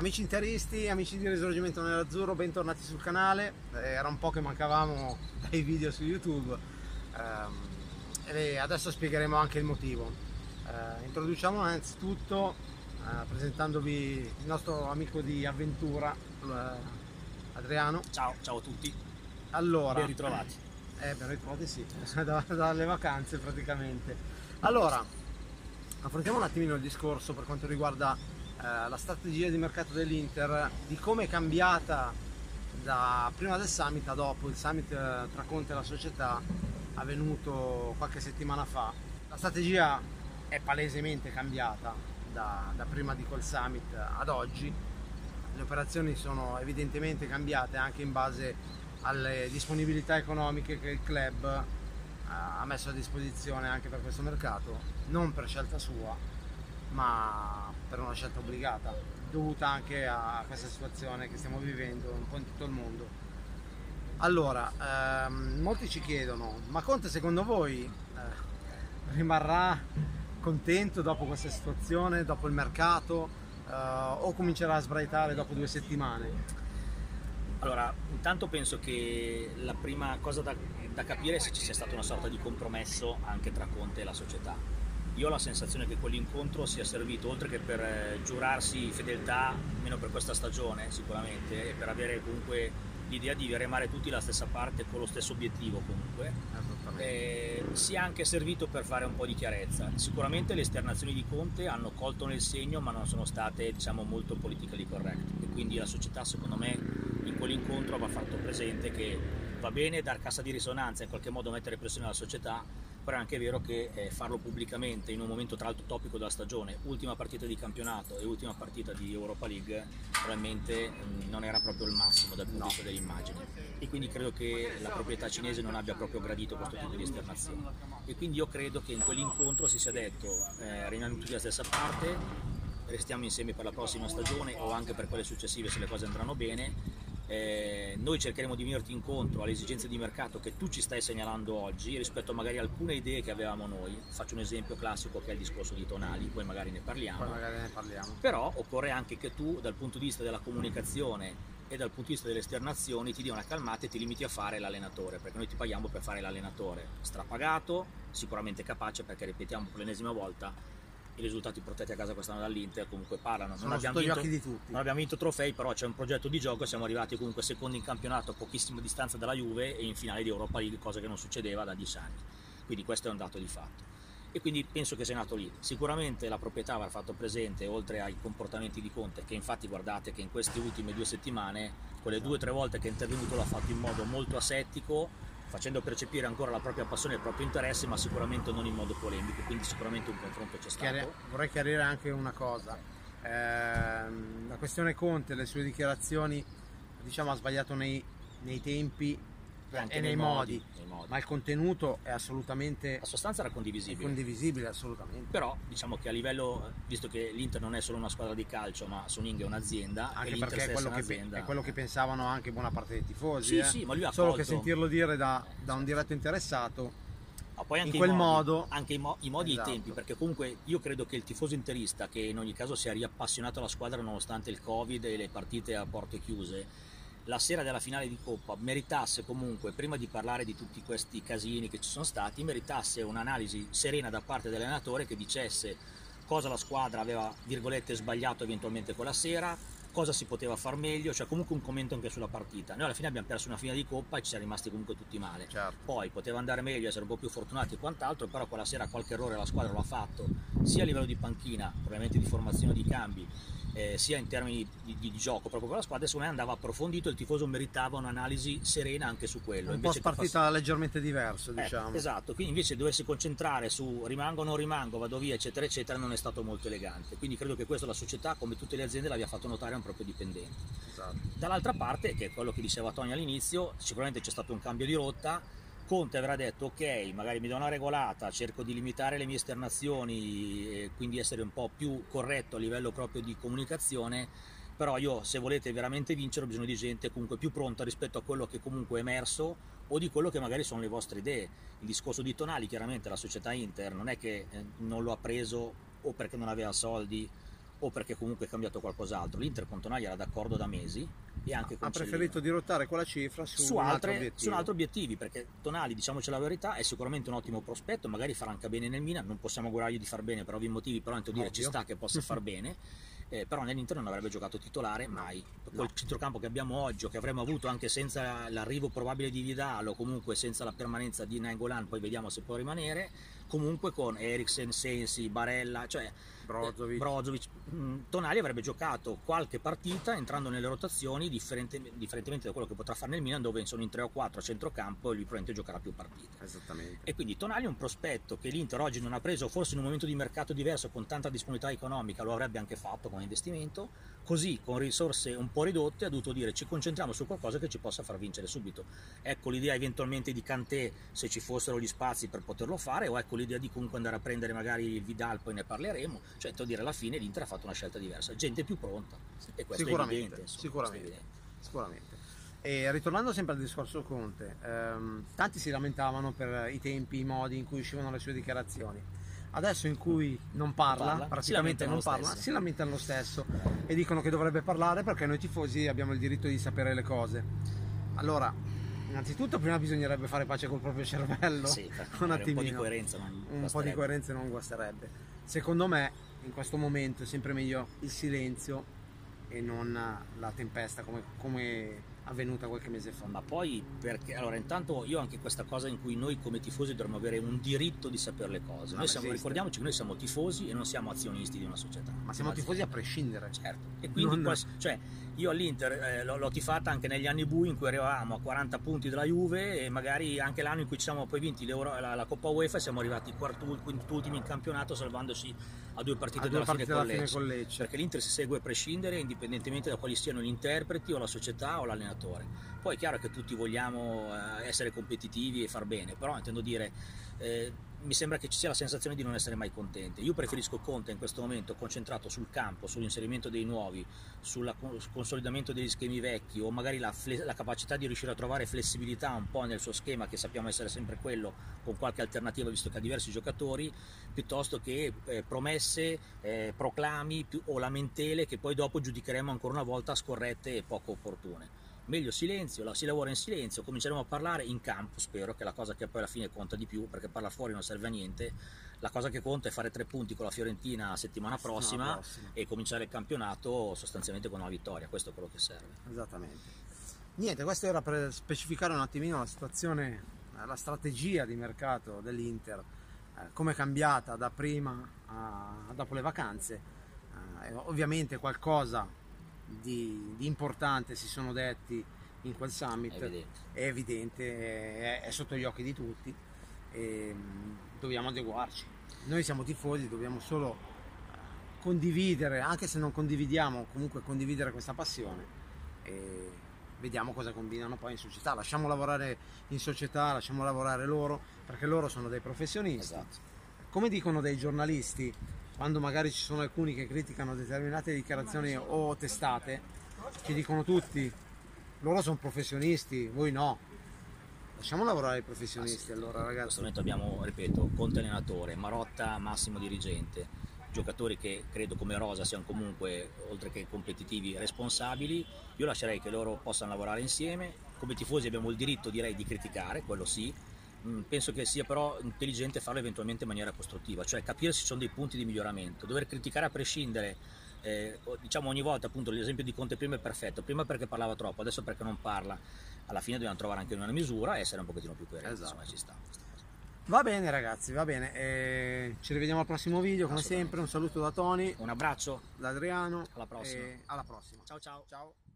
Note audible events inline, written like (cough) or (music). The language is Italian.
Amici interisti, amici di Risorgimento Nell'Azzurro, bentornati sul canale. Eh, era un po' che mancavamo (laughs) dai video su YouTube ehm, e adesso spiegheremo anche il motivo. Eh, introduciamo innanzitutto eh, presentandovi il nostro amico di avventura, Adriano. Ciao, ciao a tutti. Allora, ben ritrovati. Eh, ben ritrovati sì, (laughs) da, dalle vacanze praticamente. Allora, affrontiamo un attimino il discorso per quanto riguarda eh, la strategia di mercato dell'Inter, di come è cambiata da prima del summit a dopo, il summit eh, tra Conte e la società avvenuto qualche settimana fa. La strategia è palesemente cambiata da, da prima di quel summit ad oggi, le operazioni sono evidentemente cambiate anche in base alle disponibilità economiche che il club eh, ha messo a disposizione anche per questo mercato, non per scelta sua, ma per una scelta obbligata, dovuta anche a questa situazione che stiamo vivendo un po' in tutto il mondo. Allora, ehm, molti ci chiedono, ma Conte secondo voi eh, rimarrà contento dopo questa situazione, dopo il mercato, eh, o comincerà a sbraitare dopo due settimane? Allora, intanto penso che la prima cosa da, da capire è se ci sia stata una sorta di compromesso anche tra Conte e la società io ho la sensazione che quell'incontro sia servito oltre che per eh, giurarsi fedeltà, almeno per questa stagione sicuramente, e per avere comunque l'idea di remare tutti la stessa parte con lo stesso obiettivo comunque, eh, sia anche servito per fare un po' di chiarezza. Sicuramente le esternazioni di Conte hanno colto nel segno ma non sono state diciamo molto politically correct. E quindi la società secondo me in quell'incontro va fatto presente che va bene dar cassa di risonanza e in qualche modo mettere pressione alla società però è anche vero che eh, farlo pubblicamente in un momento tra l'altro topico della stagione, ultima partita di campionato e ultima partita di Europa League, probabilmente mh, mm, non era proprio il massimo dal punto di vista dell'immagine. E quindi credo che la proprietà cinese non abbia proprio gradito questo tipo di esternazione e quindi io credo che in quell'incontro si sia detto eh, rimaniamo tutti dalla stessa parte, restiamo insieme per la prossima stagione o anche per quelle successive se le cose andranno bene eh, noi cercheremo di venirti incontro alle esigenze di mercato che tu ci stai segnalando oggi rispetto a magari alcune idee che avevamo noi. Faccio un esempio classico che è il discorso di tonali, poi magari ne parliamo. Magari ne parliamo. Però occorre anche che tu dal punto di vista della comunicazione e dal punto di vista delle esternazioni ti dia una calmata e ti limiti a fare l'allenatore, perché noi ti paghiamo per fare l'allenatore strapagato, sicuramente capace perché ripetiamo per l'ennesima volta i risultati portati a casa quest'anno dall'Inter comunque parlano. non abbiamo, vinto, non abbiamo vinto trofei, però c'è un progetto di gioco, siamo arrivati comunque secondi in campionato a pochissima distanza dalla Juve e in finale di Europa League, cosa che non succedeva da dieci anni. Quindi questo è un dato di fatto. E quindi penso che sia nato lì. Sicuramente la proprietà avrà fatto presente, oltre ai comportamenti di Conte, che infatti guardate che in queste ultime due settimane, quelle due o tre volte che è intervenuto l'ha fatto in modo molto asettico, facendo percepire ancora la propria passione e il proprio interesse, ma sicuramente non in modo polemico, quindi sicuramente un confronto c'è stato. Chiari- vorrei chiarire anche una cosa, eh, la questione Conte, le sue dichiarazioni, diciamo ha sbagliato nei, nei tempi e nei, nei, modi, nei, modi, ma il contenuto è assolutamente la sostanza era condivisibile. condivisibile assolutamente. Però diciamo che a livello visto che l'Inter non è solo una squadra di calcio ma Suning è un'azienda anche perché è quello, che, è quello, che, pensavano anche buona parte dei tifosi sì, eh. sì, ma lui ha solo colto... che sentirlo dire da, da un diretto interessato ma poi anche in quel modi, modo anche i, mo- i modi esatto. e i tempi perché comunque io credo che il tifoso interista che in ogni caso si è riappassionato alla squadra nonostante il covid e le partite a porte chiuse la sera della finale di Coppa meritasse comunque, prima di parlare di tutti questi casini che ci sono stati, meritasse un'analisi serena da parte dell'allenatore che dicesse cosa la squadra aveva, virgolette, sbagliato eventualmente quella sera, cosa si poteva far meglio, cioè comunque un commento anche sulla partita. Noi alla fine abbiamo perso una finale di Coppa e ci siamo rimasti comunque tutti male. Certo. Poi poteva andare meglio, essere un po' più fortunati e quant'altro, però quella sera qualche errore la squadra l'ha fatto, sia a livello di panchina, ovviamente di formazione di cambi, eh, sia in termini di, di, di, gioco proprio per la squadra, secondo me andava approfondito, il tifoso meritava un'analisi serena anche su quello. Un po' partita fas... leggermente diverso, eh, diciamo. esatto, quindi invece doversi concentrare su rimango o non rimango, vado via, eccetera, eccetera, non è stato molto elegante. Quindi credo che questo la società, come tutte le aziende, l'abbia fatto notare a un proprio dipendente. Esatto. Dall'altra parte, che è quello che diceva Tony all'inizio, sicuramente c'è stato un cambio di rotta, Conte avrà detto ok, magari mi do una regolata, cerco di limitare le mie esternazioni e quindi essere un po' più corretto a livello proprio di comunicazione, però io se volete veramente vincere ho bisogno di gente comunque più pronta rispetto a quello che comunque è emerso o di quello che magari sono le vostre idee. Il discorso di Tonali, chiaramente la società Inter non è che eh, non lo ha preso o perché non aveva soldi o perché comunque è cambiato qualcos'altro. L'Inter con Tonali era d'accordo da mesi e anche ha preferito dirottare quella cifra su, su, altre, su altri obiettivi perché Tonali, diciamoci la verità, è sicuramente un ottimo prospetto, magari farà anche bene nel Milan, non possiamo augurargli di far bene per ovvi motivi, però intendo dire ci sta che possa far (laughs) bene. eh, però nell'Inter non avrebbe giocato titolare mai. Col centrocampo che abbiamo oggi, o che avremmo avuto anche senza l'arrivo probabile di Vidal o comunque senza la permanenza di Nangolan, poi vediamo se può rimanere, comunque con Eriksen, Sensi, Barella, cioè Brozovic. Brozovic, mh, Tonali avrebbe giocato qualche partita entrando nelle rotazioni differente- differentemente da quello che potrà fare nel Milan dove sono in 3 o 4 a centrocampo e lui probabilmente giocherà più partite. Esattamente. E quindi Tonali è un prospetto che l'Inter oggi non ha preso, forse in un momento di mercato diverso con tanta disponibilità economica lo avrebbe anche fatto come investimento, così con risorse un po' ridotte ha dovuto dire ci concentriamo su qualcosa che ci possa far vincere subito. Ecco l'idea eventualmente di Kanté se ci fossero gli spazi per poterlo fare o ecco l'idea di comunque andare a prendere magari il Vidal, poi ne parleremo, cioè devo dire alla fine l'Inter ha fatto una scelta diversa, gente più pronta e questo è Sicuramente, evidente. insomma, sicuramente. è evidente. Sicuramente. E ritornando sempre al discorso Conte, ehm, tanti si lamentavano per i tempi, i modi in cui uscivano le sue dichiarazioni. Adesso in cui non parla, parla, praticamente non parla, stesso. si lamentano lo stesso e dicono che dovrebbe parlare perché noi tifosi abbiamo il diritto di sapere le cose. Allora, innanzitutto prima bisognerebbe fare pace col proprio cervello, Sì, (laughs) un fare un po' di attimino. coerenza non un po' di coerenza non guasterebbe. Secondo me, in questo momento è sempre meglio il silenzio e non la tempesta come, come avvenuta qualche mese fa. Ma poi perché allora intanto io anche questa cosa in cui noi come tifosi dovremmo avere un diritto di sapere le cose. Ah, Noi siamo, ricordiamoci che noi siamo tifosi e non siamo azionisti di una società. Ma siamo tifosi a prescindere. Certo. E quindi Non- quals- cioè, io all'Inter eh, l'ho, l'ho tifata anche negli anni bui in cui eravamo a 40 punti dalla Juve e magari anche l'anno in cui ci siamo poi vinti la, la Coppa UEFA siamo arrivati quintultimi in campionato salvandosi a due partite A due dalla partite fine, con alla fine con Lecce. Perché l'Inter si segue a prescindere indipendentemente da quali siano gli interpreti o la società o l'allenatore. Poi è chiaro che tutti vogliamo eh, essere competitivi e far bene, però intendo dire, eh, mi sembra che ci sia la sensazione di non essere mai contenti. Io preferisco Conte in questo momento concentrato sul campo, sull'inserimento dei nuovi, sul consolidamento degli schemi vecchi o magari la, fle- la capacità di riuscire a trovare flessibilità un po' nel suo schema, che sappiamo essere sempre quello, con qualche alternativa visto che ha diversi giocatori, piuttosto che eh, promesse, eh, proclami più- o lamentele che poi dopo giudicheremo ancora una volta scorrette e poco opportune meglio silenzio, la- si lavora in silenzio, cominceremo a parlare in campo, spero che è la cosa che poi alla fine conta di più, perché parlare fuori non serve a niente, la cosa che conta è fare tre punti con la Fiorentina settimana prossima, prossima. e cominciare il campionato sostanzialmente con una vittoria, questo è quello che serve. Esattamente. Niente, questo era per specificare un attimino la situazione, eh, la strategia di mercato dell'Inter, eh, come è cambiata da prima a dopo le vacanze. Eh, ovviamente qualcosa di, di importante si sono detti in quel summit, È evidente. è evidente, è, è sotto gli occhi di tutti e dobbiamo adeguarci. Noi siamo tifosi, dobbiamo solo condividere, anche se non condividiamo, comunque condividere questa passione e vediamo cosa combinano poi in società. Lasciamo lavorare in società, lasciamo lavorare loro, perché loro sono dei professionisti. Esatto. Come dicono dei giornalisti, quando magari ci sono alcuni che criticano determinate dichiarazioni o testate, ci dicono tutti, loro sono professionisti, voi no. Lasciamo lavorare i professionisti allora In ragazzi. questo momento abbiamo, ripeto, Conte allenatore, Marotta massimo dirigente, giocatori che credo come Rosa siano comunque, oltre che competitivi, responsabili. Io lascerei che loro possano lavorare insieme. Come tifosi abbiamo il diritto, direi, di criticare, quello sì. Mm, Penso che sia però intelligente farlo eventualmente in maniera costruttiva, cioè capire se ci sono dei punti di miglioramento. Dover criticare a prescindere, eh, diciamo ogni volta, appunto l'esempio di Conte prima è perfetto, prima perché parlava troppo, adesso perché non parla. Alla fine dobbiamo trovare anche una misura e essere un pochettino più coerenti, Esatto. insomma ci sta. Va bene ragazzi, va bene. Eh, ci rivediamo al prossimo video come sempre. Un saluto da Tony, Un abbraccio, da Adriano. Alla prossima. alla prossima. ciao ciao. Ciao.